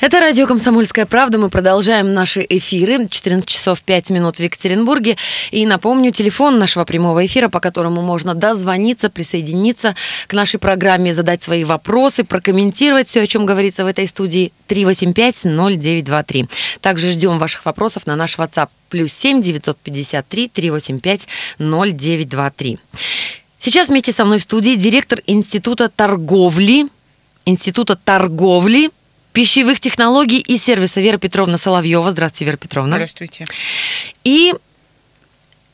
Это радио «Комсомольская правда». Мы продолжаем наши эфиры. 14 часов 5 минут в Екатеринбурге. И напомню, телефон нашего прямого эфира, по которому можно дозвониться, присоединиться к нашей программе, задать свои вопросы, прокомментировать все, о чем говорится в этой студии. 385-0923. Также ждем ваших вопросов на наш WhatsApp. Плюс 7 953 385 0923. Сейчас вместе со мной в студии директор Института торговли, Института торговли пищевых технологий и сервиса Вера Петровна Соловьева. Здравствуйте, Вера Петровна. Здравствуйте. И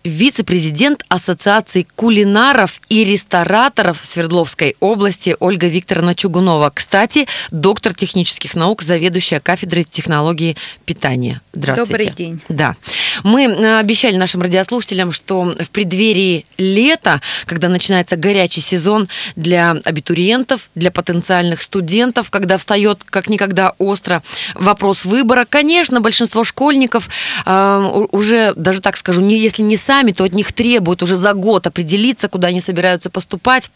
вице-президент Ассоциации кулинаров и рестораторов Свердловской области Ольга Викторовна Чугунова. Кстати, доктор технических наук, заведующая кафедрой технологии питания. Здравствуйте. Добрый день. Да. Мы э, обещали нашим радиослушателям, что в преддверии лета, когда начинается горячий сезон для абитуриентов, для потенциальных студентов, когда встает как никогда остро вопрос выбора, конечно, большинство школьников э, уже, даже так скажу, не, если не сами, то от них требуют уже за год определиться, куда они собираются поступать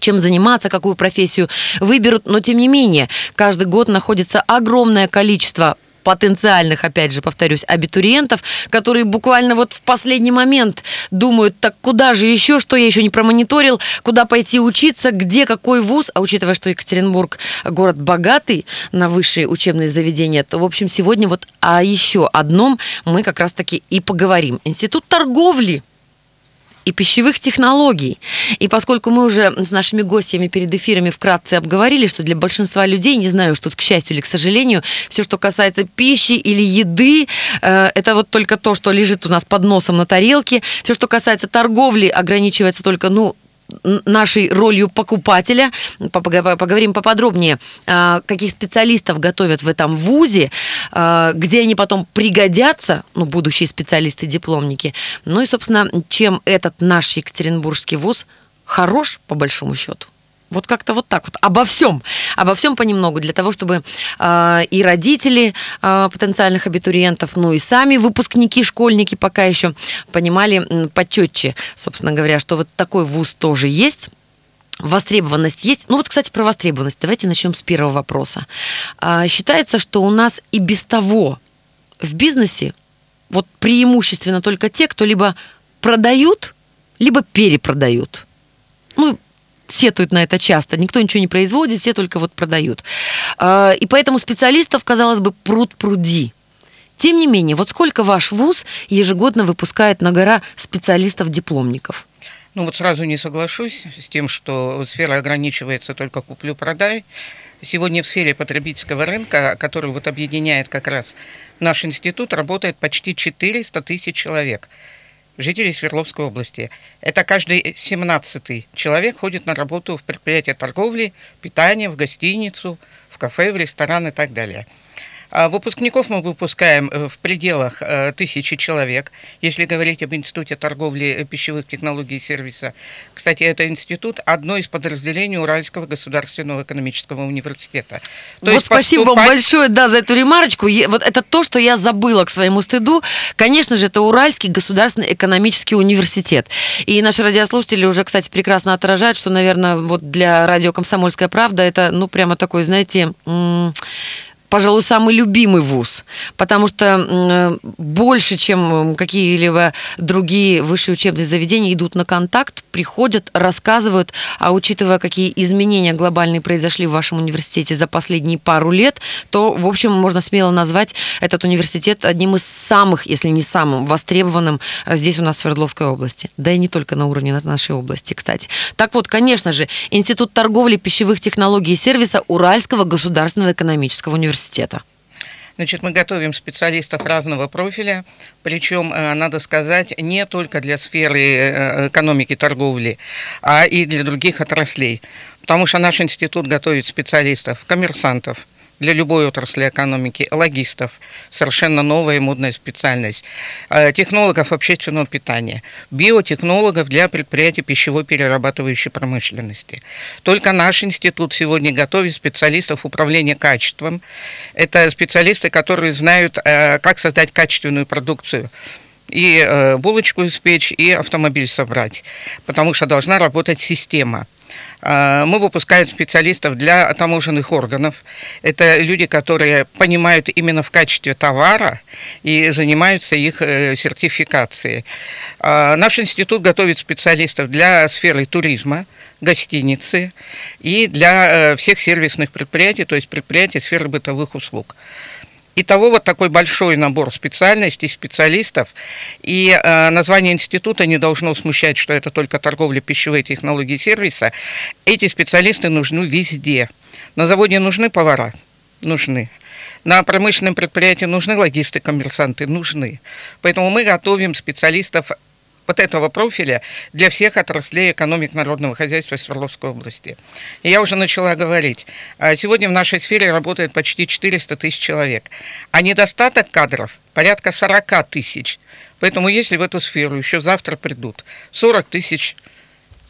чем заниматься, какую профессию выберут, но тем не менее, каждый год находится огромное количество потенциальных, опять же, повторюсь, абитуриентов, которые буквально вот в последний момент думают, так куда же еще, что я еще не промониторил, куда пойти учиться, где какой вуз, а учитывая, что Екатеринбург город богатый на высшие учебные заведения, то, в общем, сегодня вот о еще одном мы как раз-таки и поговорим. Институт торговли и пищевых технологий. И поскольку мы уже с нашими гостями перед эфирами вкратце обговорили, что для большинства людей, не знаю, что тут к счастью или к сожалению, все, что касается пищи или еды, э, это вот только то, что лежит у нас под носом на тарелке. Все, что касается торговли, ограничивается только, ну, нашей ролью покупателя. Поговорим поподробнее, а, каких специалистов готовят в этом вузе, а, где они потом пригодятся, ну, будущие специалисты-дипломники. Ну и, собственно, чем этот наш Екатеринбургский вуз хорош, по большому счету. Вот как-то вот так вот. Обо всем. Обо всем понемногу, для того, чтобы э, и родители э, потенциальных абитуриентов, ну и сами выпускники, школьники пока еще понимали почетче, собственно говоря, что вот такой вуз тоже есть. Востребованность есть. Ну вот, кстати, про востребованность. Давайте начнем с первого вопроса. А, считается, что у нас и без того в бизнесе вот преимущественно только те, кто либо продают, либо перепродают. Ну, сетуют на это часто. Никто ничего не производит, все только вот продают. А, и поэтому специалистов, казалось бы, пруд пруди. Тем не менее, вот сколько ваш вуз ежегодно выпускает на гора специалистов-дипломников? Ну вот сразу не соглашусь с тем, что сфера ограничивается только куплю-продай. Сегодня в сфере потребительского рынка, который вот объединяет как раз наш институт, работает почти 400 тысяч человек жителей Свердловской области. Это каждый 17-й человек ходит на работу в предприятие торговли, питания, в гостиницу, в кафе, в ресторан и так далее. А выпускников мы выпускаем э, в пределах э, тысячи человек. Если говорить об Институте торговли э, пищевых технологий и сервиса, кстати, это институт одно из подразделений Уральского государственного экономического университета. То вот спасибо поступать... вам большое, да, за эту ремарочку. Вот это то, что я забыла к своему стыду. Конечно же, это Уральский государственный экономический университет. И наши радиослушатели уже, кстати, прекрасно отражают, что, наверное, вот для радио «Комсомольская правда» это, ну, прямо такой, знаете, пожалуй, самый любимый вуз, потому что больше, чем какие-либо другие высшие учебные заведения, идут на контакт, приходят, рассказывают, а учитывая, какие изменения глобальные произошли в вашем университете за последние пару лет, то, в общем, можно смело назвать этот университет одним из самых, если не самым востребованным э, здесь у нас в Свердловской области. Да и не только на уровне нашей области, кстати. Так вот, конечно же, Институт торговли, пищевых технологий и сервиса Уральского государственного экономического университета университета? Значит, мы готовим специалистов разного профиля, причем, э, надо сказать, не только для сферы э, экономики, торговли, а и для других отраслей. потому что наш институт готовит специалистов, коммерсантов, для любой отрасли экономики, логистов, совершенно новая и модная специальность, э, технологов общественного питания, биотехнологов для предприятий пищевой перерабатывающей промышленности. Только наш институт сегодня готовит специалистов управления качеством. Это специалисты, которые знают, э, как создать качественную продукцию и э, булочку испечь, и автомобиль собрать, потому что должна работать система. А, мы выпускаем специалистов для таможенных органов. Это люди, которые понимают именно в качестве товара и занимаются их э, сертификацией. А, наш институт готовит специалистов для сферы туризма, гостиницы и для э, всех сервисных предприятий, то есть предприятий сферы бытовых услуг. Итого вот такой большой набор специальностей, специалистов. И э, название института не должно смущать, что это только торговля пищевой технологии сервиса. Эти специалисты нужны везде. На заводе нужны повара? Нужны. На промышленном предприятии нужны логисты, коммерсанты? Нужны. Поэтому мы готовим специалистов вот этого профиля для всех отраслей экономик народного хозяйства Свердловской области. Я уже начала говорить, а сегодня в нашей сфере работает почти 400 тысяч человек, а недостаток кадров порядка 40 тысяч. Поэтому если в эту сферу еще завтра придут 40 тысяч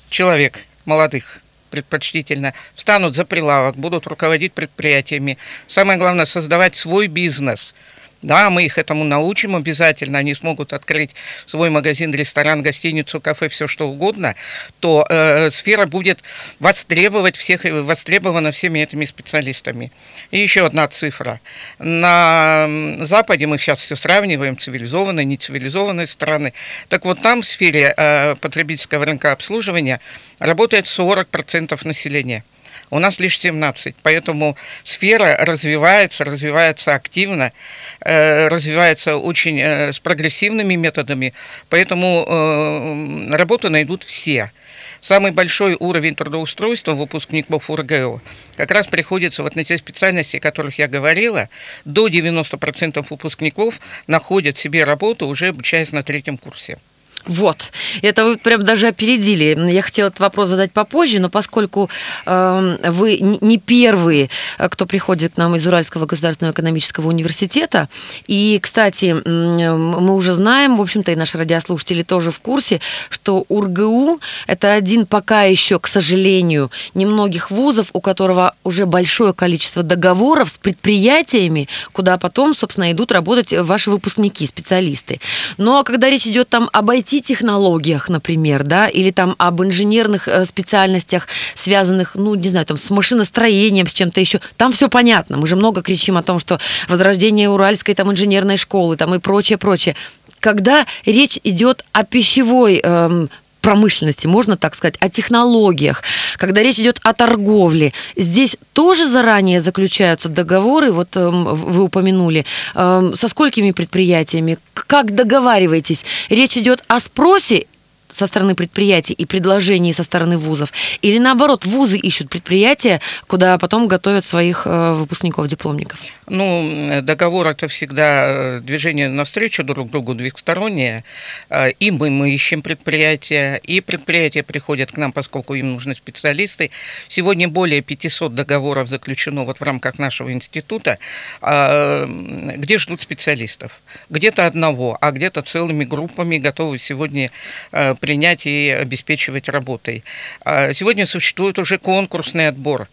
человек молодых, предпочтительно, встанут за прилавок, будут руководить предприятиями. Самое главное, создавать свой бизнес – да, мы их этому научим обязательно, они смогут открыть свой магазин, ресторан, гостиницу, кафе, все что угодно, то э, сфера будет востребовать всех, востребована всеми этими специалистами. И еще одна цифра. На Западе мы сейчас все сравниваем, цивилизованные, нецивилизованные страны. Так вот там в сфере э, потребительского рынка обслуживания работает 40% населения. У нас лишь 17, поэтому сфера развивается, развивается активно, э, развивается очень э, с прогрессивными методами, поэтому э, работу найдут все. Самый большой уровень трудоустройства выпускников УРГО как раз приходится вот на те специальности, о которых я говорила. До 90% выпускников находят себе работу, уже обучаясь на третьем курсе. Вот. Это вы прям даже опередили. Я хотела этот вопрос задать попозже, но поскольку э, вы не первые, э, кто приходит к нам из Уральского государственного экономического университета, и, кстати, мы уже знаем, в общем-то, и наши радиослушатели тоже в курсе, что УрГУ – это один пока еще, к сожалению, немногих вузов, у которого уже большое количество договоров с предприятиями, куда потом, собственно, идут работать ваши выпускники, специалисты. Но когда речь идет там об IT IT-технологиях, например, да, или там об инженерных э, специальностях, связанных, ну, не знаю, там, с машиностроением, с чем-то еще, там все понятно. Мы же много кричим о том, что возрождение Уральской там инженерной школы там и прочее, прочее. Когда речь идет о пищевой эм, промышленности, можно так сказать, о технологиях, когда речь идет о торговле, здесь тоже заранее заключаются договоры, вот э, вы упомянули, э, со сколькими предприятиями, как договариваетесь? Речь идет о спросе со стороны предприятий и предложений со стороны вузов? Или наоборот, вузы ищут предприятия, куда потом готовят своих э, выпускников, дипломников? Ну, договор это всегда э, движение навстречу друг другу двухстороннее. Э, и мы, мы ищем предприятия, и предприятия приходят к нам, поскольку им нужны специалисты. Сегодня более 500 договоров заключено вот в рамках нашего института, где ждут специалистов. Где-то одного, а где-то целыми группами готовы сегодня принять и обеспечивать работой. А сегодня существует уже конкурсный отбор.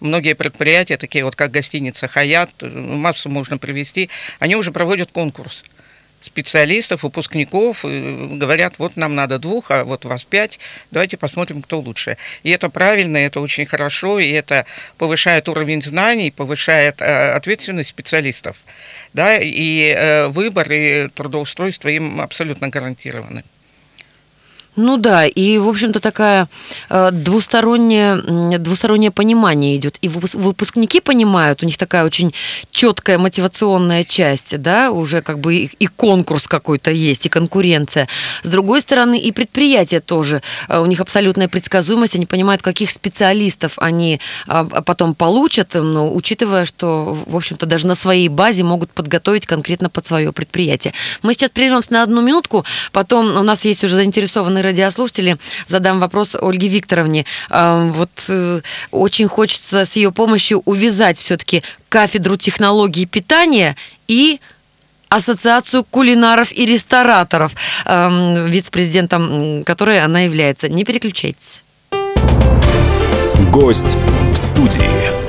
Многие предприятия, такие вот как гостиница «Хаят», массу можно привести, они уже проводят конкурс специалистов, выпускников, говорят, вот нам надо двух, а вот вас пять, давайте посмотрим, кто лучше. И это правильно, это очень хорошо, и это повышает уровень знаний, повышает э, ответственность специалистов. Да, и э, выбор, и трудоустройство им абсолютно гарантированы. Ну да, и, в общем-то, такая э, двустороннее, двустороннее понимание идет. И выпускники понимают, у них такая очень четкая мотивационная часть, да, уже как бы и, конкурс какой-то есть, и конкуренция. С другой стороны, и предприятия тоже, э, у них абсолютная предсказуемость, они понимают, каких специалистов они э, потом получат, но учитывая, что, в общем-то, даже на своей базе могут подготовить конкретно под свое предприятие. Мы сейчас прервемся на одну минутку, потом у нас есть уже заинтересованные радиослушатели, задам вопрос Ольге Викторовне. А, вот э, очень хочется с ее помощью увязать все-таки кафедру технологии питания и Ассоциацию кулинаров и рестораторов, эм, вице-президентом которой она является. Не переключайтесь. Гость в студии.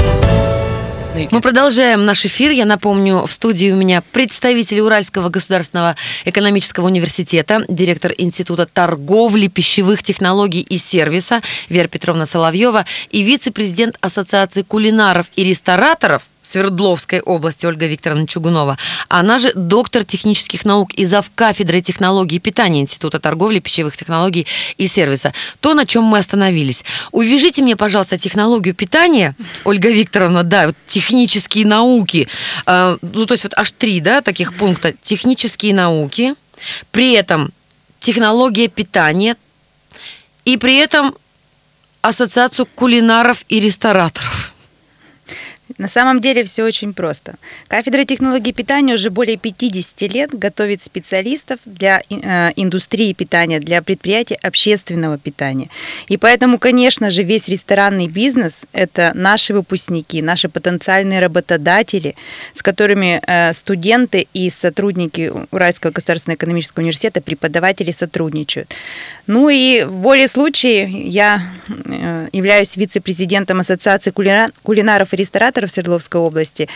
Мы продолжаем наш эфир. Я напомню, в студии у меня представитель Уральского государственного экономического университета, директор Института торговли, пищевых технологий и сервиса Вера Петровна Соловьева и вице-президент Ассоциации кулинаров и рестораторов Свердловской области Ольга Викторовна Чугунова. Она же доктор технических наук и зав. кафедры технологии питания Института торговли, пищевых технологий и сервиса. То, на чем мы остановились. Увяжите мне, пожалуйста, технологию питания, Ольга Викторовна, да, вот технические науки. Э, ну, то есть вот аж три, да, таких пункта. Технические науки, при этом технология питания и при этом ассоциацию кулинаров и рестораторов. На самом деле все очень просто. Кафедра технологий питания уже более 50 лет готовит специалистов для э, индустрии питания, для предприятий общественного питания. И поэтому, конечно же, весь ресторанный бизнес – это наши выпускники, наши потенциальные работодатели, с которыми э, студенты и сотрудники Уральского государственного экономического университета, преподаватели сотрудничают. Ну и в воле случая я э, являюсь вице-президентом Ассоциации кулинаров и рестораторов в Свердловской области,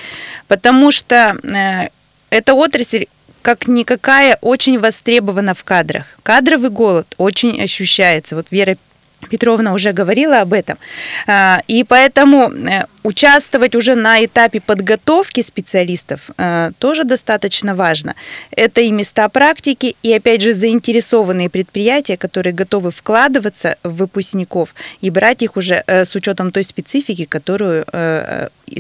потому что э, эта отрасль как никакая очень востребована в кадрах. Кадровый голод очень ощущается. Вот Вера Петровна уже говорила об этом. А, и поэтому э, участвовать уже на этапе подготовки специалистов э, тоже достаточно важно. Это и места практики, и опять же заинтересованные предприятия, которые готовы вкладываться в выпускников и брать их уже э, с учетом той специфики, которую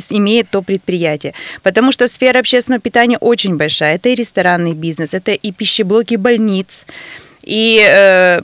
имеет то предприятие. Потому что сфера общественного питания очень большая. Это и ресторанный бизнес, это и пищеблоки больниц, и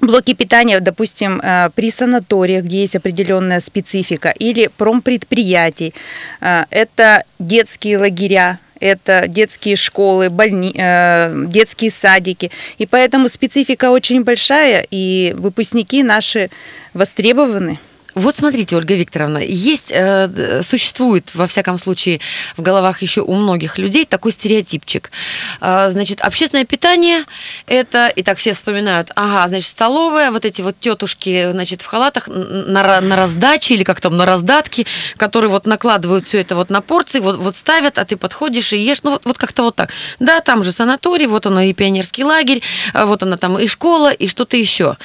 блоки питания, допустим, э, при санаториях, где есть определенная специфика, или промпредприятий. Э, это детские лагеря, это детские школы, больни... Э, детские садики. И поэтому специфика очень большая, и выпускники наши востребованы. Вот смотрите, Ольга Викторовна, есть, э, существует, во всяком случае, в головах еще у многих людей такой стереотипчик. Э, значит, общественное питание – это, и так все вспоминают, ага, значит, столовая, вот эти вот тетушки, значит, в халатах на, на раздаче или как там, на раздатке, которые вот накладывают все это вот на порции, вот, вот ставят, а ты подходишь и ешь, ну вот, вот как-то вот так. Да, там же санаторий, вот оно и пионерский лагерь, а вот она там и школа, и что-то еще.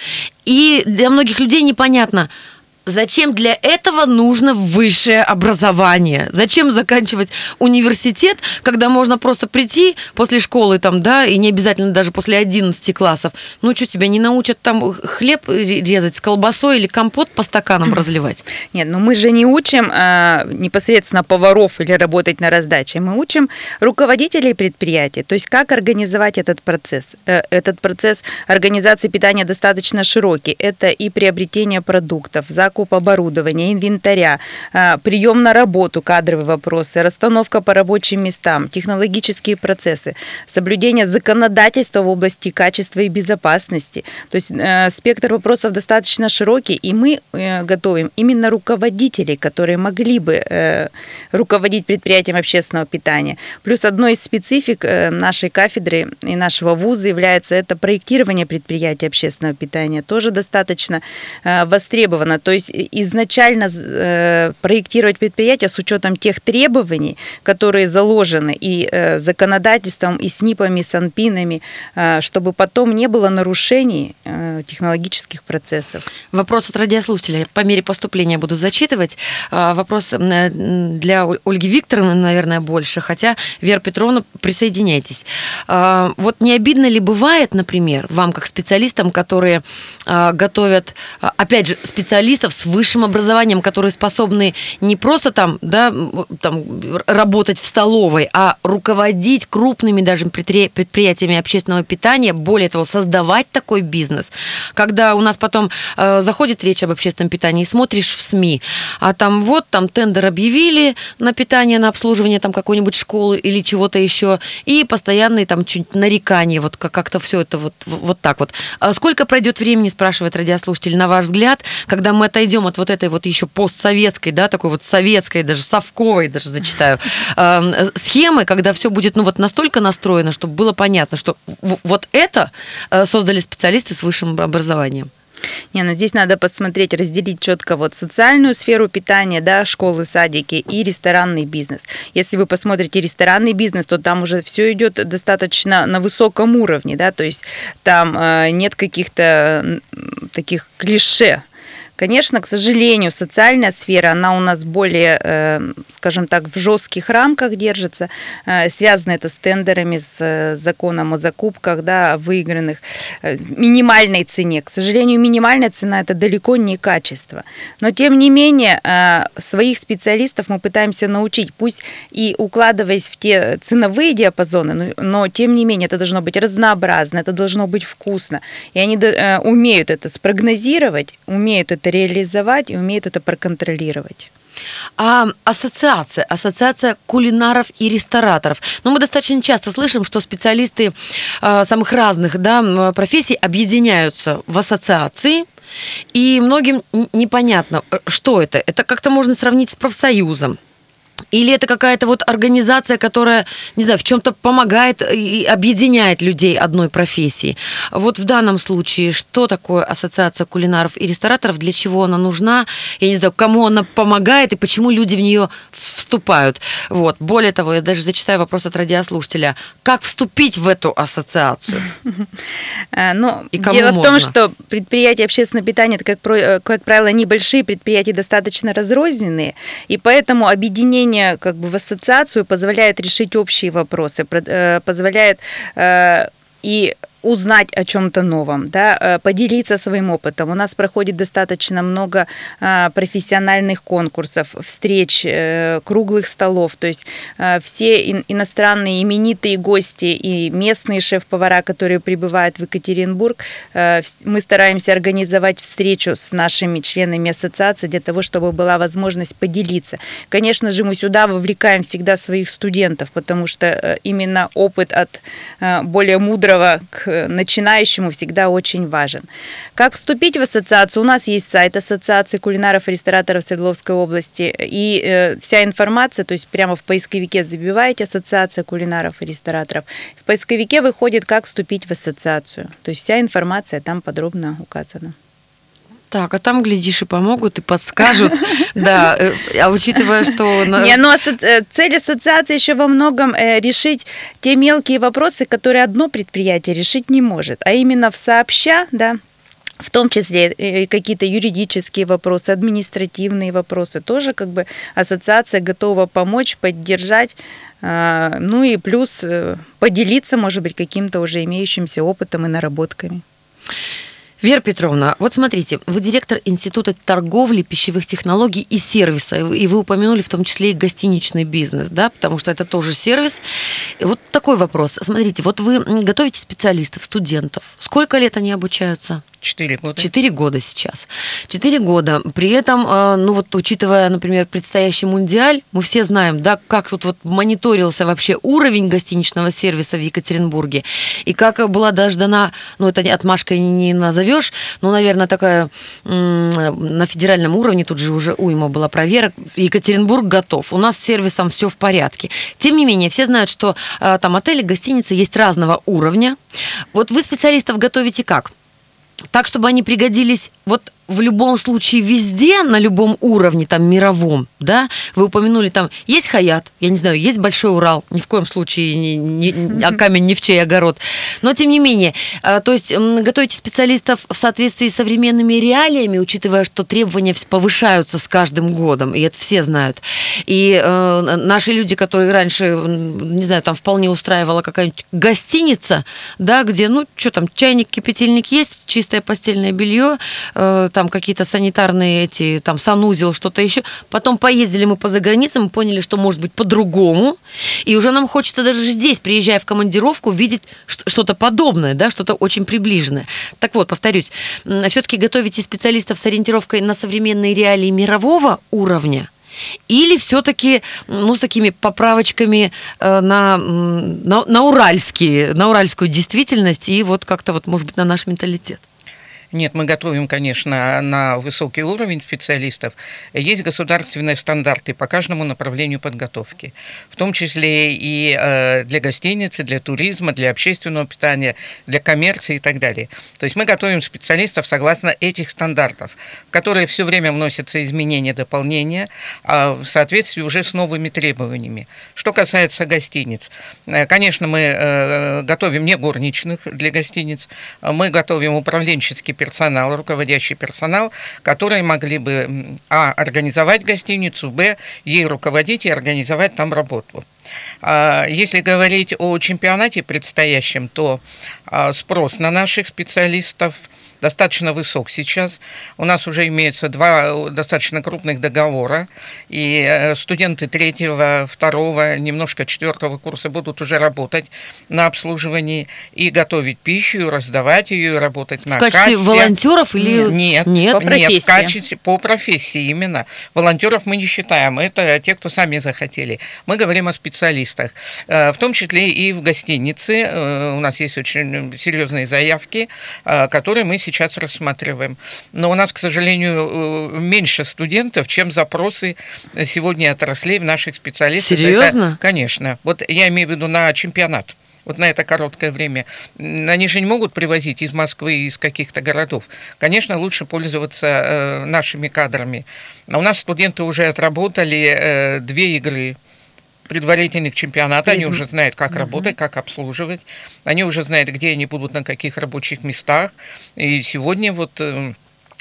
И для многих людей непонятно – Зачем для этого нужно высшее образование? Зачем заканчивать университет, когда можно просто прийти после школы, там, да, и не обязательно даже после 11 классов. Ну, что, тебя не научат там хлеб резать с колбасой или компот по стаканам разливать? Нет, ну мы же не учим а, непосредственно поваров или работать на раздаче. Мы учим руководителей предприятия, то есть как организовать этот процесс. Э, этот процесс организации питания достаточно широкий. Это и приобретение продуктов, закупка закуп оборудования, инвентаря, а, прием на работу, кадровые вопросы, расстановка по рабочим местам, технологические процессы, соблюдение законодательства в области качества и безопасности. То есть э, спектр вопросов достаточно широкий, и мы э, готовим именно руководителей, которые могли бы э, руководить предприятием общественного питания. Плюс одной из специфик нашей кафедры и нашего вуза является это проектирование предприятия общественного питания. Тоже достаточно востребовано. То есть есть изначально э, проектировать предприятие с учетом тех требований, которые заложены и э, законодательством, и СНИПами, и СанПинами, э, чтобы потом не было нарушений технологических процессов. Вопрос от радиослушателя. По мере поступления буду зачитывать. Вопрос для Ольги Викторовны, наверное, больше, хотя, Вера Петровна, присоединяйтесь. Вот не обидно ли бывает, например, вам как специалистам, которые готовят, опять же, специалистов с высшим образованием, которые способны не просто там, да, там работать в столовой, а руководить крупными даже предприятиями общественного питания, более того, создавать такой бизнес. Когда у нас потом э, заходит речь об общественном питании, смотришь в СМИ, а там вот там тендер объявили на питание, на обслуживание там какой-нибудь школы или чего-то еще, и постоянные там чуть нарекания, вот как-то все это вот, вот так вот. А сколько пройдет времени, спрашивает радиослушатель, на ваш взгляд, когда мы отойдем от вот этой вот еще постсоветской, да, такой вот советской, даже совковой, даже зачитаю, э, схемы, когда все будет, ну вот настолько настроено, чтобы было понятно, что вот это э, создали специалисты с высшим образованием. Не, ну здесь надо посмотреть, разделить четко вот социальную сферу питания, да, школы, садики и ресторанный бизнес. Если вы посмотрите ресторанный бизнес, то там уже все идет достаточно на высоком уровне, да, то есть там э, нет каких-то таких клише, Конечно, к сожалению, социальная сфера, она у нас более, э, скажем так, в жестких рамках держится. Э, связано это с тендерами, с э, законом о закупках, да, выигранных, минимальной цене. К сожалению, минимальная цена – это далеко не качество. Но, тем не менее, своих специалистов мы пытаемся научить, пусть и укладываясь в те ценовые диапазоны, но, но тем не менее, это должно быть разнообразно, это должно быть вкусно. И они умеют это спрогнозировать, умеют это реализовать и умеет это проконтролировать. А ассоциация, ассоциация кулинаров и рестораторов. Ну, мы достаточно часто слышим, что специалисты э, самых разных да, профессий объединяются в ассоциации, и многим непонятно, э, что это. Это как-то можно сравнить с профсоюзом. Или это какая-то вот организация, которая, не знаю, в чем-то помогает и объединяет людей одной профессии. Вот в данном случае, что такое ассоциация кулинаров и рестораторов, для чего она нужна, я не знаю, кому она помогает и почему люди в нее вступают. Вот. Более того, я даже зачитаю вопрос от радиослушателя. Как вступить в эту ассоциацию? Э, ну, дело в том, что предприятия общественного питания, это, как, как правило, небольшие предприятия, достаточно разрозненные, и поэтому объединение вхождение как бы в ассоциацию позволяет решить общие вопросы, э, позволяет э, и узнать о чем-то новом, да, э, поделиться своим опытом. У нас проходит достаточно много а, профессиональных конкурсов, встреч, э, круглых столов. То есть э, все иностранные именитые гости и местные шеф-повара, которые прибывают в Екатеринбург, мы стараемся организовать встречу с нашими членами ассоциации для того, чтобы была возможность поделиться. Конечно же, мы сюда вовлекаем всегда своих студентов, потому что именно опыт от более мудрого к начинающему всегда очень важен. Как вступить в ассоциацию? У нас есть сайт Ассоциации кулинаров и рестораторов Свердловской области, и э, вся информация, то есть прямо в поисковике забиваете Ассоциация кулинаров и рестораторов, в поисковике выходит, как вступить в ассоциацию. То есть вся информация там подробно указана. Так, а там, глядишь, и помогут, и подскажут. Да, э, а учитывая, что... Не, но ну, э, цель ассоциации еще во многом э, решить те мелкие вопросы, которые одно предприятие решить не может, а именно в сообща, да, в том числе какие-то юридические вопросы, административные вопросы, тоже как бы ассоциация готова помочь, поддержать, ну и плюс поделиться, может быть, каким-то уже имеющимся опытом и наработками. Вера Петровна, вот смотрите, вы директор Института торговли, пищевых технологий и сервиса, и вы упомянули в том числе и гостиничный бизнес, да, потому что это тоже сервис. И вот такой вопрос. Смотрите, вот вы готовите специалистов, студентов. Сколько лет они обучаются? Четыре года. Четыре года сейчас. Четыре года. При этом, э, ну вот учитывая, например, предстоящий мундиаль, мы все знаем, да, как тут вот мониторился вообще уровень гостиничного сервиса в Екатеринбурге, и как была даже ну это отмашкой не назовешь, но, наверное, такая на федеральном уровне, тут же уже уйма была проверок, Екатеринбург готов, у нас с сервисом все в порядке. Тем не менее, все знают, что э, там отели, гостиницы есть разного уровня. Вот вы специалистов готовите как? Так, чтобы они пригодились вот в любом случае везде, на любом уровне, там, мировом, да, вы упомянули, там, есть Хаят, я не знаю, есть Большой Урал, ни в коем случае не, не, а камень не в чей огород, но, тем не менее, а, то есть готовите специалистов в соответствии с современными реалиями, учитывая, что требования повышаются с каждым годом, и это все знают, и э, наши люди, которые раньше, не знаю, там вполне устраивала какая-нибудь гостиница, да, где, ну, что там, чайник, кипятильник есть, чистое постельное белье, э, там какие-то санитарные эти, там санузел, что-то еще. Потом поездили мы по заграницам, поняли, что может быть по-другому. И уже нам хочется даже здесь, приезжая в командировку, видеть что-то подобное, да, что-то очень приближенное. Так вот, повторюсь, все-таки готовите специалистов с ориентировкой на современные реалии мирового уровня, или все-таки ну, с такими поправочками э, на, на, на уральские, на уральскую действительность и вот как-то вот, может быть, на наш менталитет? Нет, мы готовим, конечно, на высокий уровень специалистов. Есть государственные стандарты по каждому направлению подготовки, в том числе и э, для гостиницы, для туризма, для общественного питания, для коммерции и так далее. То есть мы готовим специалистов согласно этих стандартов, в которые все время вносятся изменения, дополнения а в соответствии уже с новыми требованиями. Что касается гостиниц, э, конечно, мы э, готовим не горничных для гостиниц, мы готовим управленческий персонал, руководящий персонал, которые могли бы, а, организовать гостиницу, б, ей руководить и организовать там работу. А, если говорить о чемпионате предстоящем, то а, спрос на наших специалистов – достаточно высок сейчас. У нас уже имеются два достаточно крупных договора, и э, студенты третьего, второго, немножко четвертого курса будут уже работать на обслуживании и готовить пищу, и раздавать ее, и работать на в качестве кассе. волонтеров или нет? Нет, по профессии. Нет, в качестве, по профессии именно. Волонтеров мы не считаем, это те, кто сами захотели. Мы говорим о специалистах, э, в том числе и в гостинице. Э, у нас есть очень серьезные заявки, которые мы сейчас сейчас рассматриваем. Но у нас, к сожалению, э, меньше студентов, чем запросы сегодня отраслей в наших специалистах. Серьезно? Это, конечно. Вот я имею в виду на чемпионат вот на это короткое время. Они же не могут привозить из Москвы из каких-то городов. Конечно, лучше пользоваться э, нашими кадрами. А у нас студенты уже отработали э, две игры предварительных чемпионата, они уже знают, как работать, как обслуживать, они уже знают, где они будут, на каких рабочих местах. И сегодня вот э,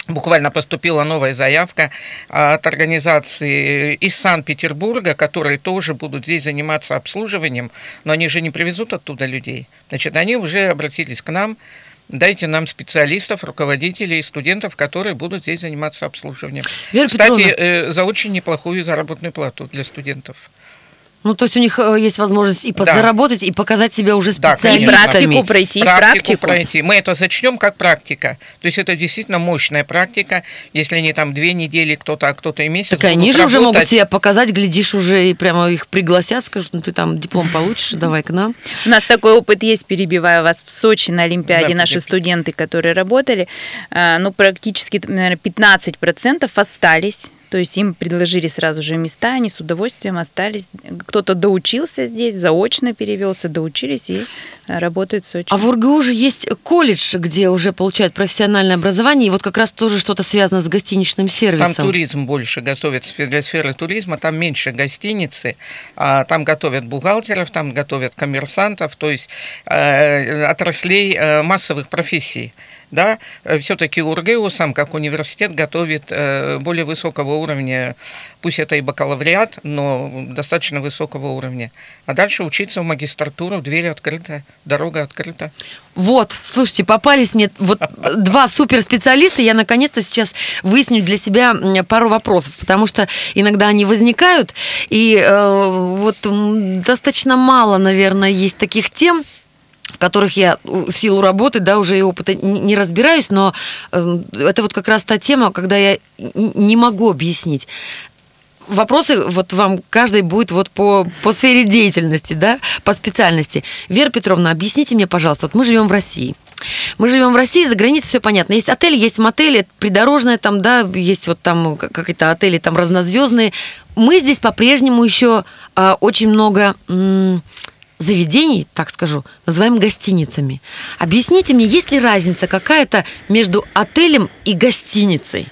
Буквально поступила новая заявка от организации из Санкт-Петербурга, которые тоже будут здесь заниматься обслуживанием, но они же не привезут оттуда людей. Значит, они уже обратились к нам, дайте нам специалистов, руководителей, студентов, которые будут здесь заниматься обслуживанием. Вера Кстати, Петровна. Э, за очень неплохую заработную плату для студентов. Ну, то есть у них э, есть возможность и подзаработать, да. и показать себя уже специалистами. Да, и практику пройти. Практику, практику пройти. Мы это зачнем как практика. То есть это действительно мощная практика. Если они там две недели кто-то, а кто-то и месяц Так они же работать. уже могут себя показать, глядишь уже, и прямо их пригласят, скажут, ну ты там диплом получишь, давай к нам. У нас такой опыт есть, перебиваю вас, в Сочи на Олимпиаде да, наши студенты, которые работали, э, ну практически, наверное, 15% остались то есть им предложили сразу же места, они с удовольствием остались. Кто-то доучился здесь, заочно перевелся, доучились и э, работают в Сочи. А в УрГУ же есть колледж, где уже получают профессиональное образование, и вот как раз тоже что-то связано с гостиничным сервисом. Там туризм больше готовят для сферы туризма, там меньше гостиницы, а там готовят бухгалтеров, там готовят коммерсантов, то есть э, отраслей э, массовых профессий да, э, все-таки УрГУ сам как университет готовит э, более высокого уровня, пусть это и бакалавриат, но достаточно высокого уровня. А дальше учиться в магистратуру, дверь открыта, дорога открыта. Вот, слушайте, попались мне вот два суперспециалиста, я наконец-то сейчас выясню для себя пару вопросов, потому что иногда они возникают, и э, вот достаточно мало, наверное, есть таких тем, в которых я в силу работы, да, уже и опыта не разбираюсь, но эм, это вот как раз та тема, когда я не могу объяснить. Вопросы вот вам каждый будет вот по, по сфере деятельности, да, по специальности. Вера Петровна, объясните мне, пожалуйста, вот мы живем в России. Мы живем в России, за границей все понятно. Есть отель, есть мотели, придорожные там, да, есть вот там какие-то отели там разнозвездные. Мы здесь по-прежнему еще э, очень много м- заведений, так скажу, называем гостиницами. Объясните мне, есть ли разница какая-то между отелем и гостиницей?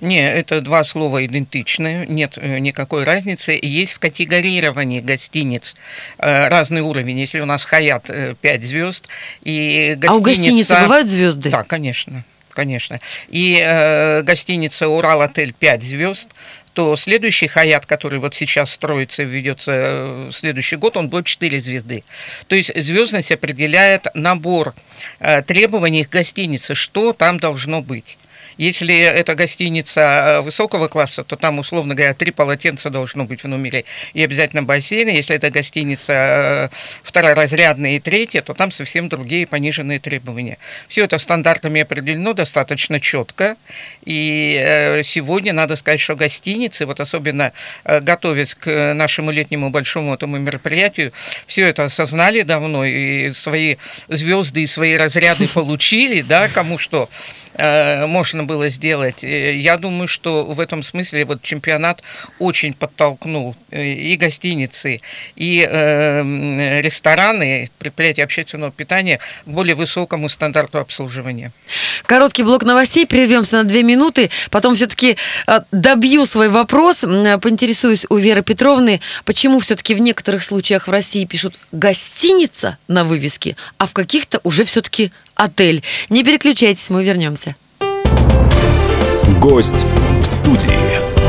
Не, это два слова идентичные, нет э, никакой разницы. Есть в категорировании гостиниц э, разный уровень. Если у нас Хаят 5 э, звезд и гостиница... А у гостиницы бывают звезды? Да, конечно, конечно. И э, гостиница Урал-отель 5 звезд, то следующий Хаят, который вот сейчас строится и ведется э, следующий год, он будет 4 звезды. То есть звездность определяет набор э, требований к гостинице, что там должно быть. Если это гостиница э, высокого класса, то там, условно говоря, три полотенца должно быть в номере и обязательно бассейн. Если это гостиница э, второразрядная и третья, то там совсем другие пониженные требования. Все это стандартами определено достаточно четко. И э, сегодня надо сказать, что гостиницы, вот особенно готовясь к нашему летнему большому этому мероприятию, все это осознали давно и свои звезды и свои разряды получили, да, кому что можно было сделать. Я думаю, что в этом смысле вот чемпионат очень подтолкнул э, и гостиницы, и э, рестораны, предприятия общественного питания к более высокому стандарту обслуживания. Короткий блок новостей, прервемся на две минуты, потом все-таки э, добью свой вопрос, поинтересуюсь у Веры Петровны, почему все-таки в некоторых случаях в России пишут гостиница на вывеске, а в каких-то уже все-таки отель. Не переключайтесь, мы вернемся. Гость в студии.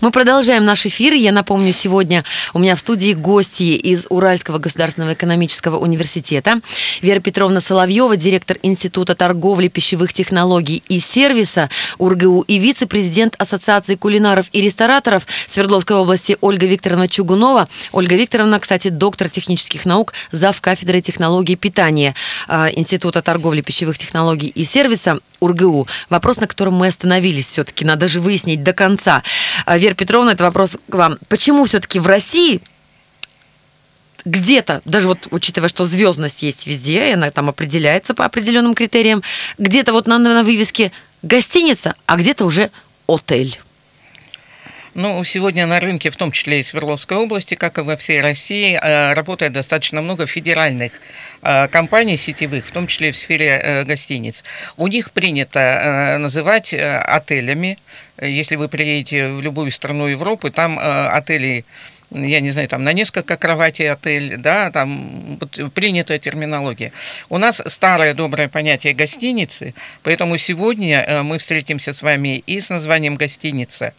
Мы продолжаем наш эфир. Я напомню, сегодня у меня в студии гости из Уральского государственного экономического университета. Вера Петровна Соловьева, директор Института торговли, пищевых технологий и сервиса УрГУ и вице-президент Ассоциации кулинаров и рестораторов Свердловской области Ольга Викторовна Чугунова. Ольга Викторовна, кстати, доктор технических наук, зав. кафедры технологии питания а, Института торговли, пищевых технологий и сервиса УрГУ. Вопрос, на котором мы остановились все-таки, надо же выяснить до конца. А, Вера Петровна, это вопрос к вам. Почему все-таки в России где-то, даже вот учитывая, что звездность есть везде, и она там определяется по определенным критериям, где-то вот на, на вывеске гостиница, а где-то уже отель. Ну, сегодня на рынке, в том числе и Свердловской области, как и во всей России, э, работает достаточно много федеральных э, компаний сетевых, в том числе в сфере э, гостиниц. У них принято называть отелями. Если вы приедете в любую страну Европы, там отели я не знаю, там на несколько кроватей отель, да, там вот, принятая терминология. У нас старое доброе понятие гостиницы, поэтому сегодня мы встретимся с вами и с названием гостиница,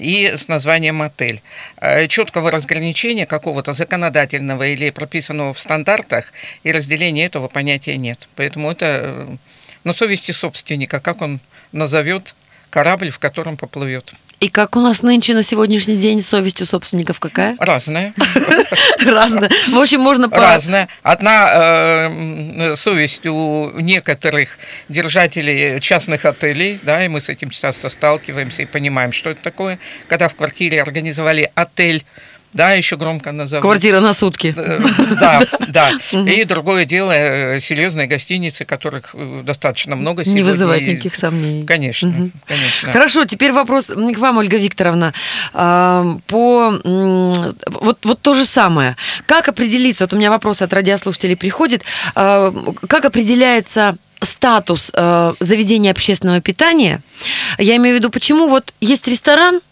и с названием «отель». Э, четкого разграничения какого-то законодательного или прописанного в стандартах и разделения этого понятия нет. Поэтому это э, на совести собственника, как он назовет корабль, в котором поплывет. И как у нас нынче на сегодняшний день совесть у собственников какая? Разная. Разная. В общем, можно... Разная. Одна э, совесть у некоторых держателей частных отелей, да, и мы с этим часто сталкиваемся и понимаем, что это такое, когда в квартире организовали отель да, еще громко назову. Квартира на сутки. Э, да, да. И другое дело, э, серьезные гостиницы, которых э, достаточно много сегодня. Не вызывает никаких сомнений. Конечно, конечно. Хорошо, теперь вопрос к вам, Ольга Викторовна. А, по вот, вот то же самое. Как определиться, вот у меня вопрос от радиослушателей приходит, а, как определяется статус заведения общественного питания? Я имею в виду, почему вот есть ресторан,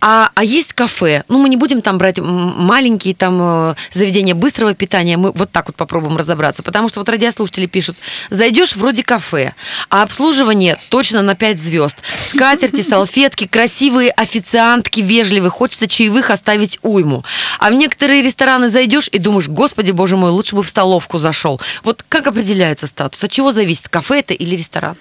а, а есть кафе. Ну, мы не будем там брать маленькие там э, заведения быстрого питания. Мы вот так вот попробуем разобраться. Потому что вот радиослушатели пишут, зайдешь вроде кафе, а обслуживание точно на 5 звезд. Скатерти, салфетки, красивые официантки, вежливые. Хочется чаевых оставить уйму. А в некоторые рестораны зайдешь и думаешь, господи, боже мой, лучше бы в столовку зашел. Вот как определяется статус? От чего зависит, кафе это или ресторан?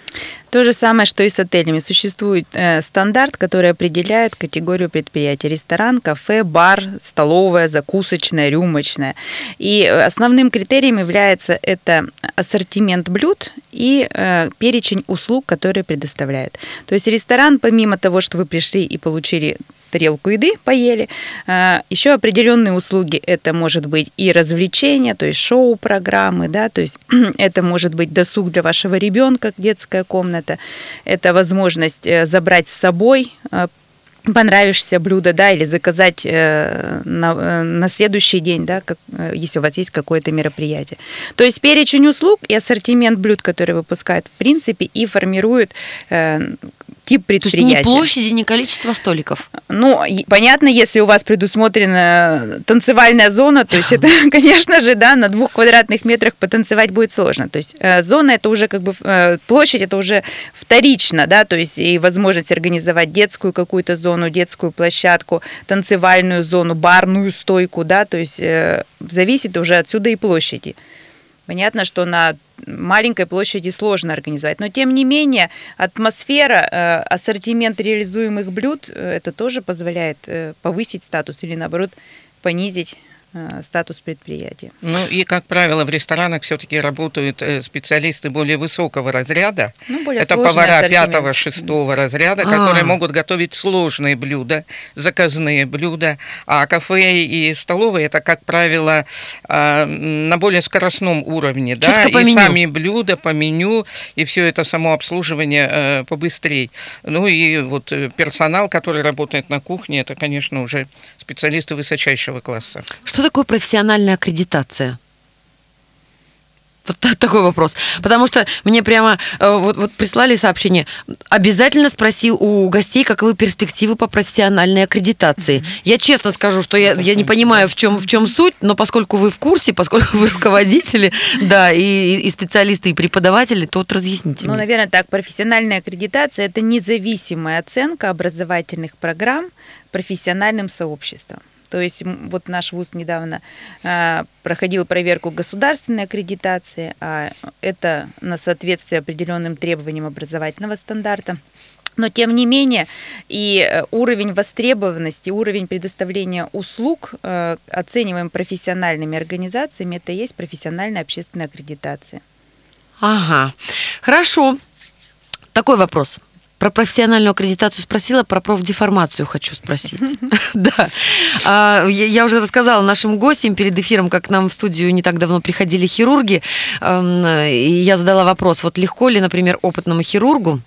То же самое, что и с отелями. Существует э, стандарт, который определяет категорию предприятия. Ресторан, кафе, бар, столовая, закусочная, рюмочная. И основным критерием является это ассортимент блюд и э, перечень услуг, которые предоставляют. То есть ресторан, помимо того, что вы пришли и получили тарелку еды, поели. А, Еще определенные услуги это может быть и развлечения, то есть шоу-программы, да, то есть это может быть досуг для вашего ребенка, детская комната, это возможность э, забрать с собой э, понравишься блюдо, да, или заказать э, на, э, на следующий день, да, как, э, если у вас есть какое-то мероприятие. То есть перечень услуг и ассортимент блюд, которые выпускают, в принципе, и формирует э, тип предприятия. То есть ни площади, ни количество столиков. Ну, понятно, если у вас предусмотрена танцевальная зона, то есть это, конечно же, да, на двух квадратных метрах потанцевать будет сложно. То есть э, зона это уже как бы э, площадь, это уже вторично, да, то есть и возможность организовать детскую какую-то зону, детскую площадку, танцевальную зону, барную стойку, да, то есть э, зависит уже отсюда и площади. Понятно, что на маленькой площади сложно организовать, но тем не менее атмосфера, э, ассортимент реализуемых блюд, э, это тоже позволяет э, повысить статус или наоборот понизить статус предприятия. Ну и, как правило, в ресторанах все-таки работают э, специалисты более высокого разряда. Ну, более Это повара пятого, шестого разряда, А. которые могут готовить сложные блюда, заказные блюда. А кафе и столовые это, как правило, а, на более скоростном уровне. Да? По И меню. сами блюда по меню, и все это само обслуживание э, побыстрее. Ну и вот э, персонал, который работает на кухне, это, конечно, уже специалисты высочайшего класса. Что такое профессиональная аккредитация? Вот та- такой вопрос. Потому что мне прямо э, вот, вот прислали сообщение. Обязательно спроси у гостей, каковы перспективы по профессиональной аккредитации. Я честно скажу, что я, я не понимаю, в чем, в чем суть, но поскольку вы в курсе, поскольку вы руководители, да, и, и специалисты, и преподаватели, то вот разъясните Ну, мне. наверное, так, профессиональная аккредитация – это независимая оценка образовательных программ профессиональным сообществом. То есть вот наш вуз недавно э, проходил проверку государственной аккредитации, а это на соответствие определенным требованиям образовательного стандарта. Но тем не менее и э, уровень востребованности, уровень предоставления услуг э, оцениваем профессиональными организациями, это и есть профессиональная общественная аккредитация. Ага, хорошо. Такой вопрос. Про профессиональную аккредитацию спросила, про профдеформацию хочу спросить. Да. А, Я уже рассказала нашим гостям перед эфиром, как к нам в студию не так давно приходили хирурги, эм, и я задала вопрос, вот легко ли, например, опытному хирургу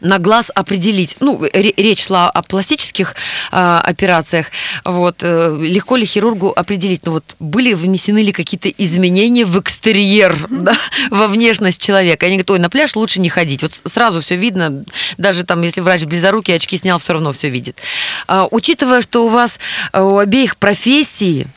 на глаз определить, ну, ре- речь шла о пластических а, операциях, вот, э, легко ли хирургу определить, ну, вот, были внесены ли какие-то изменения в экстерьер, да, во внешность человека. Они говорят, ой, на пляж лучше не ходить, вот сразу все видно, даже там, если врач близорукий очки снял, все равно все видит. А, учитывая, что у вас а, у обеих профессии, а,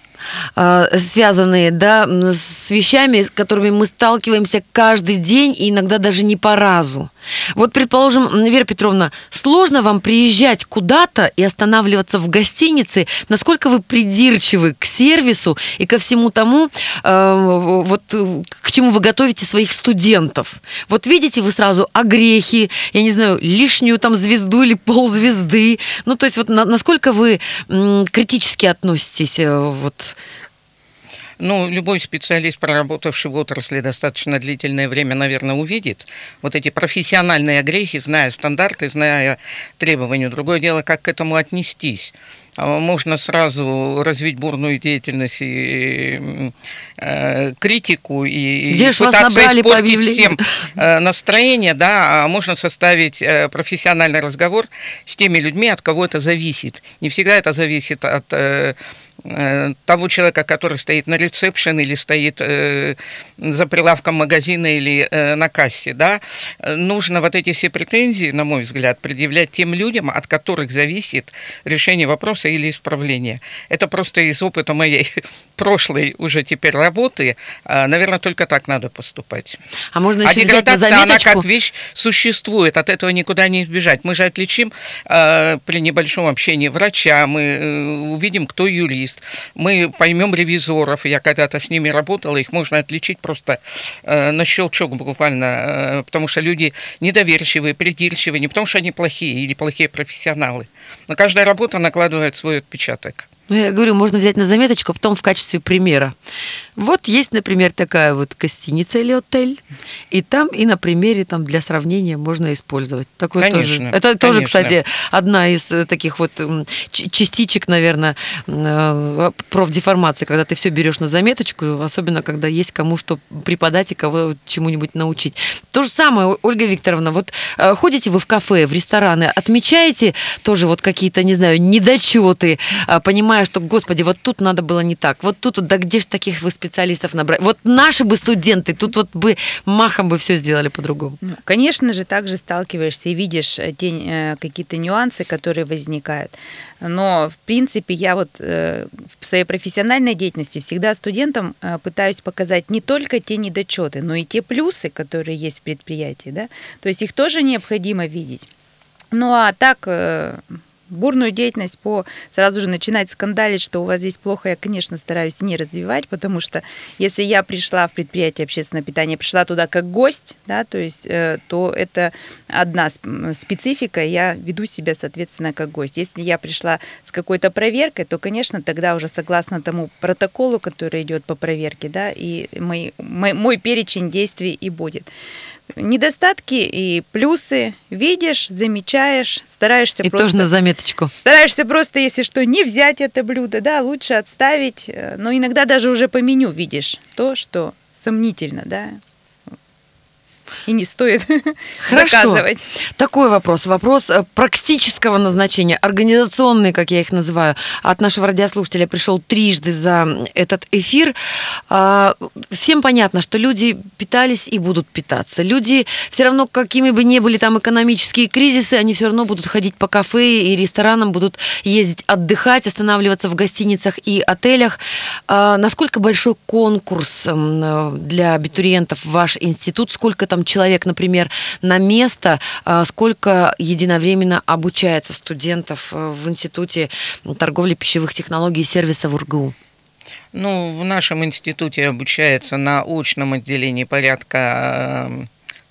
связанные да, с вещами, с которыми мы сталкиваемся каждый день и иногда даже не по разу. Вот, предположим, Вера Петровна, сложно вам приезжать куда-то и останавливаться в гостинице, насколько вы придирчивы к сервису и ко всему тому, э, вот, к чему вы готовите своих студентов. Вот видите вы сразу огрехи, я не знаю, лишнюю там звезду или ползвезды. Ну, то есть вот на- насколько вы критически относитесь э, вот Ну, любой специалист, проработавший в отрасли достаточно длительное время, наверное, увидит вот эти профессиональные огрехи, зная стандарты, зная требования. Другое дело, как к этому отнестись. А Можно сразу развить бурную деятельность и э, критику и, и Где вас пытаться набрали по испортить объявлению? всем э, настроение, да, а можно составить э, профессиональный разговор с теми людьми, от кого это зависит. Не всегда это зависит от э, того человека, который стоит на ресепшн или стоит э, за прилавком магазина или э, на кассе, да, Э, нужно вот эти все претензии, на мой взгляд, предъявлять тем людям, от которых зависит решение вопроса или исправление. Это просто из опыта моей прошлой уже теперь работы, э, наверное, только так надо поступать. А можно А еще взять на деградация, она заметочку. как вещь существует, от этого никуда не избежать. Мы же отличим э, при небольшом общении врача, мы э, увидим, кто юрист, мы поймем ревизоров. Я когда-то с ними работала, их можно отличить просто э, на щелчок буквально, э, потому что люди недоверчивые, придирчивые, не потому что они плохие или плохие профессионалы. Но каждая работа накладывает свой отпечаток. Ну, я говорю, можно взять на заметочку, потом в качестве примера. Вот есть, например, такая вот гостиница или отель, и там и на примере там для сравнения можно использовать. Такое тоже. Конечно, Это тоже, конечно. кстати, одна из э, таких вот частичек, наверное, э, профдеформации, когда ты все берешь на заметочку, особенно когда есть кому что преподать и кого чему-нибудь научить. То же самое, Ольга Викторовна, вот э, ходите вы в кафе, в рестораны, отмечаете тоже вот какие-то, не знаю, недочеты, а, понимая, что, господи, вот тут надо было не так, вот тут, да где же таких вы специалистов набрать? Вот наши бы студенты тут вот бы махом бы все сделали по-другому. Ну, Конечно же, также сталкиваешься и видишь э, те, э, какие-то нюансы, которые возникают. Но, в принципе, я вот э, в своей профессиональной деятельности всегда студентам пытаюсь показать не только те недочеты, но и те плюсы, которые есть в предприятии. Да? То есть их тоже необходимо видеть. Ну а так, бурную деятельность, по сразу же начинать скандалить, что у вас здесь плохо, я, конечно, стараюсь не развивать, потому что если я пришла в предприятие общественного питания, пришла туда как гость, да, то есть, э, то это одна специфика, я веду себя, соответственно, как гость. Если я пришла с какой-то проверкой, то, конечно, тогда уже согласно тому протоколу, который идет по проверке, да, и мой, мой, мой перечень действий и будет недостатки и плюсы видишь, замечаешь, стараешься и просто... тоже на заметочку. Стараешься просто, если что, не взять это блюдо, да, лучше отставить. Но иногда даже уже по меню видишь то, что сомнительно, да, и не стоит Хорошо. заказывать. Такой вопрос. Вопрос э, практического назначения, организационный, как я их называю. От нашего радиослушателя пришел трижды за этот эфир. А, всем понятно, что люди питались и будут питаться. Люди все равно, какими бы ни были там экономические кризисы, они все равно будут ходить по кафе и ресторанам, будут ездить отдыхать, останавливаться в гостиницах и отелях. А, насколько большой конкурс для абитуриентов ваш институт? Сколько там человек, например, на место, а, сколько единовременно обучается студентов э, в Институте торговли пищевых технологий и сервиса в УрГУ? Ну, в нашем институте обучается на очном отделении порядка э,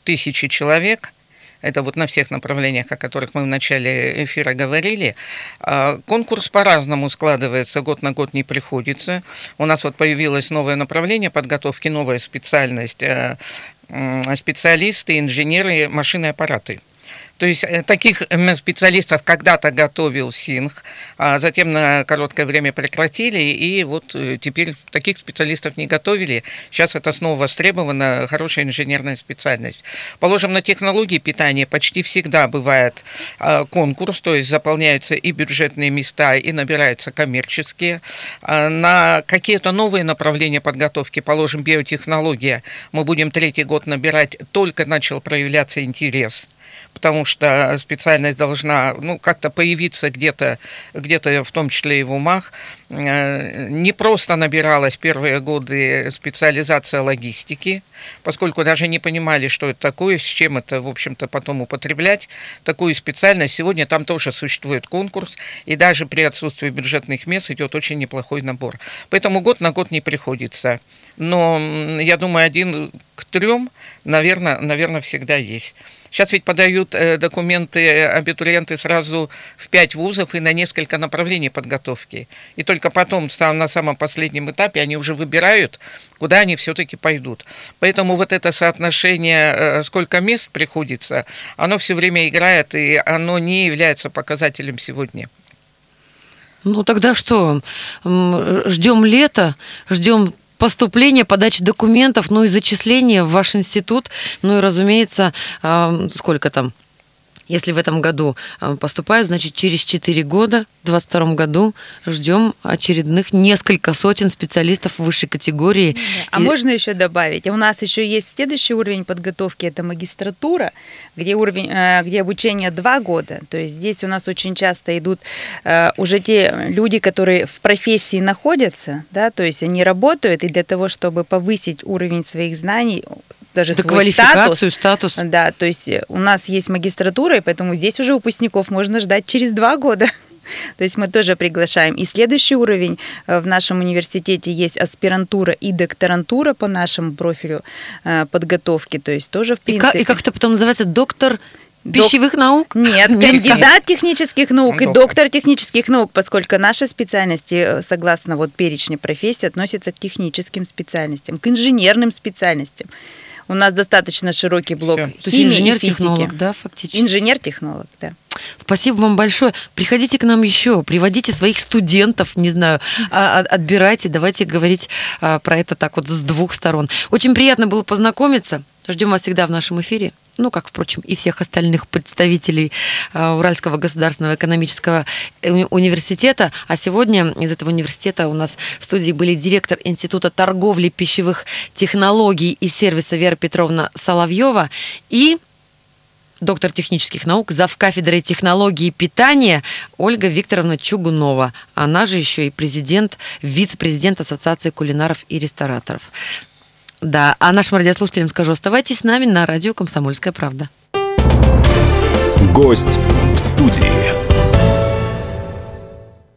тысячи человек – это вот на всех направлениях, о которых мы в начале эфира говорили. А, конкурс по-разному складывается, год на год не приходится. У нас вот появилось новое направление подготовки, новая специальность э, специалисты, инженеры, машины аппараты. То есть э, таких специалистов когда-то готовил Синх, а затем на короткое время прекратили, и вот э, теперь таких специалистов не готовили. Сейчас это снова востребована хорошая инженерная специальность. Положим, на технологии питания почти всегда бывает а, конкурс, то есть заполняются и бюджетные места, и набираются коммерческие. А, на какие-то новые направления подготовки, положим, биотехнология, мы будем третий год набирать, только начал проявляться интерес потому что специальность должна ну, как-то появиться где-то, где-то в том числе и в умах. Э, не просто набиралась первые годы специализация логистики, поскольку даже не понимали, что это такое, с чем это, в общем-то, потом употреблять. Такую специальность сегодня там тоже существует конкурс, и даже при отсутствии бюджетных мест идет очень неплохой набор. Поэтому год на год не приходится. Но я думаю, один к трем, наверное, наверное всегда есть. Сейчас ведь подают э, документы абитуриенты сразу в пять вузов и на несколько направлений подготовки. И только потом, на самом последнем этапе, они уже выбирают, куда они все-таки пойдут. Поэтому вот это соотношение, э, сколько мест приходится, оно все время играет, и оно не является показателем сегодня. Ну тогда что? Ждем лета, ждем поступление, подача документов, ну и зачисление в ваш институт, ну и, разумеется, сколько там, если в этом году э, поступают, значит, через 4 года, в 2022 году, ждем очередных несколько сотен специалистов высшей категории. А и... можно еще добавить? У нас еще есть следующий уровень подготовки, это магистратура, где, уровень, э, где обучение 2 года. То есть здесь у нас очень часто идут э, уже те люди, которые в профессии находятся, да, то есть они работают, и для того, чтобы повысить уровень своих знаний, даже да, свой статус, статус. Да, то есть у нас есть магистратура, и поэтому здесь уже выпускников можно ждать через два года. То есть мы тоже приглашаем. И следующий уровень э, в нашем университете есть аспирантура и докторантура по нашему профилю э, подготовки. То есть тоже в принципе... И как, это потом называется? Доктор Пищевых Док... наук? Нет, кандидат технических наук и доктор технических наук, поскольку наши специальности, э, согласно вот перечню профессий, относятся к техническим специальностям, к инженерным специальностям. У нас достаточно широкий блок Все. химии инженер-технолог, да, фактически? Инженер-технолог, да. Спасибо вам большое. Приходите к нам еще, приводите своих студентов, не знаю, а, отбирайте, давайте говорить а, про это так вот с двух сторон. Очень приятно было познакомиться. Ждем вас всегда в нашем эфире ну, как, впрочем, и всех остальных представителей э, Уральского государственного экономического университета. А сегодня из этого университета у нас в студии были директор Института торговли пищевых технологий и сервиса Вера Петровна Соловьева и доктор технических наук, зав. кафедрой технологии питания Ольга Викторовна Чугунова. Она же еще и президент, вице-президент Ассоциации кулинаров и рестораторов. Да, а нашим радиослушателям скажу, оставайтесь с нами на радио «Комсомольская правда». Гость в студии.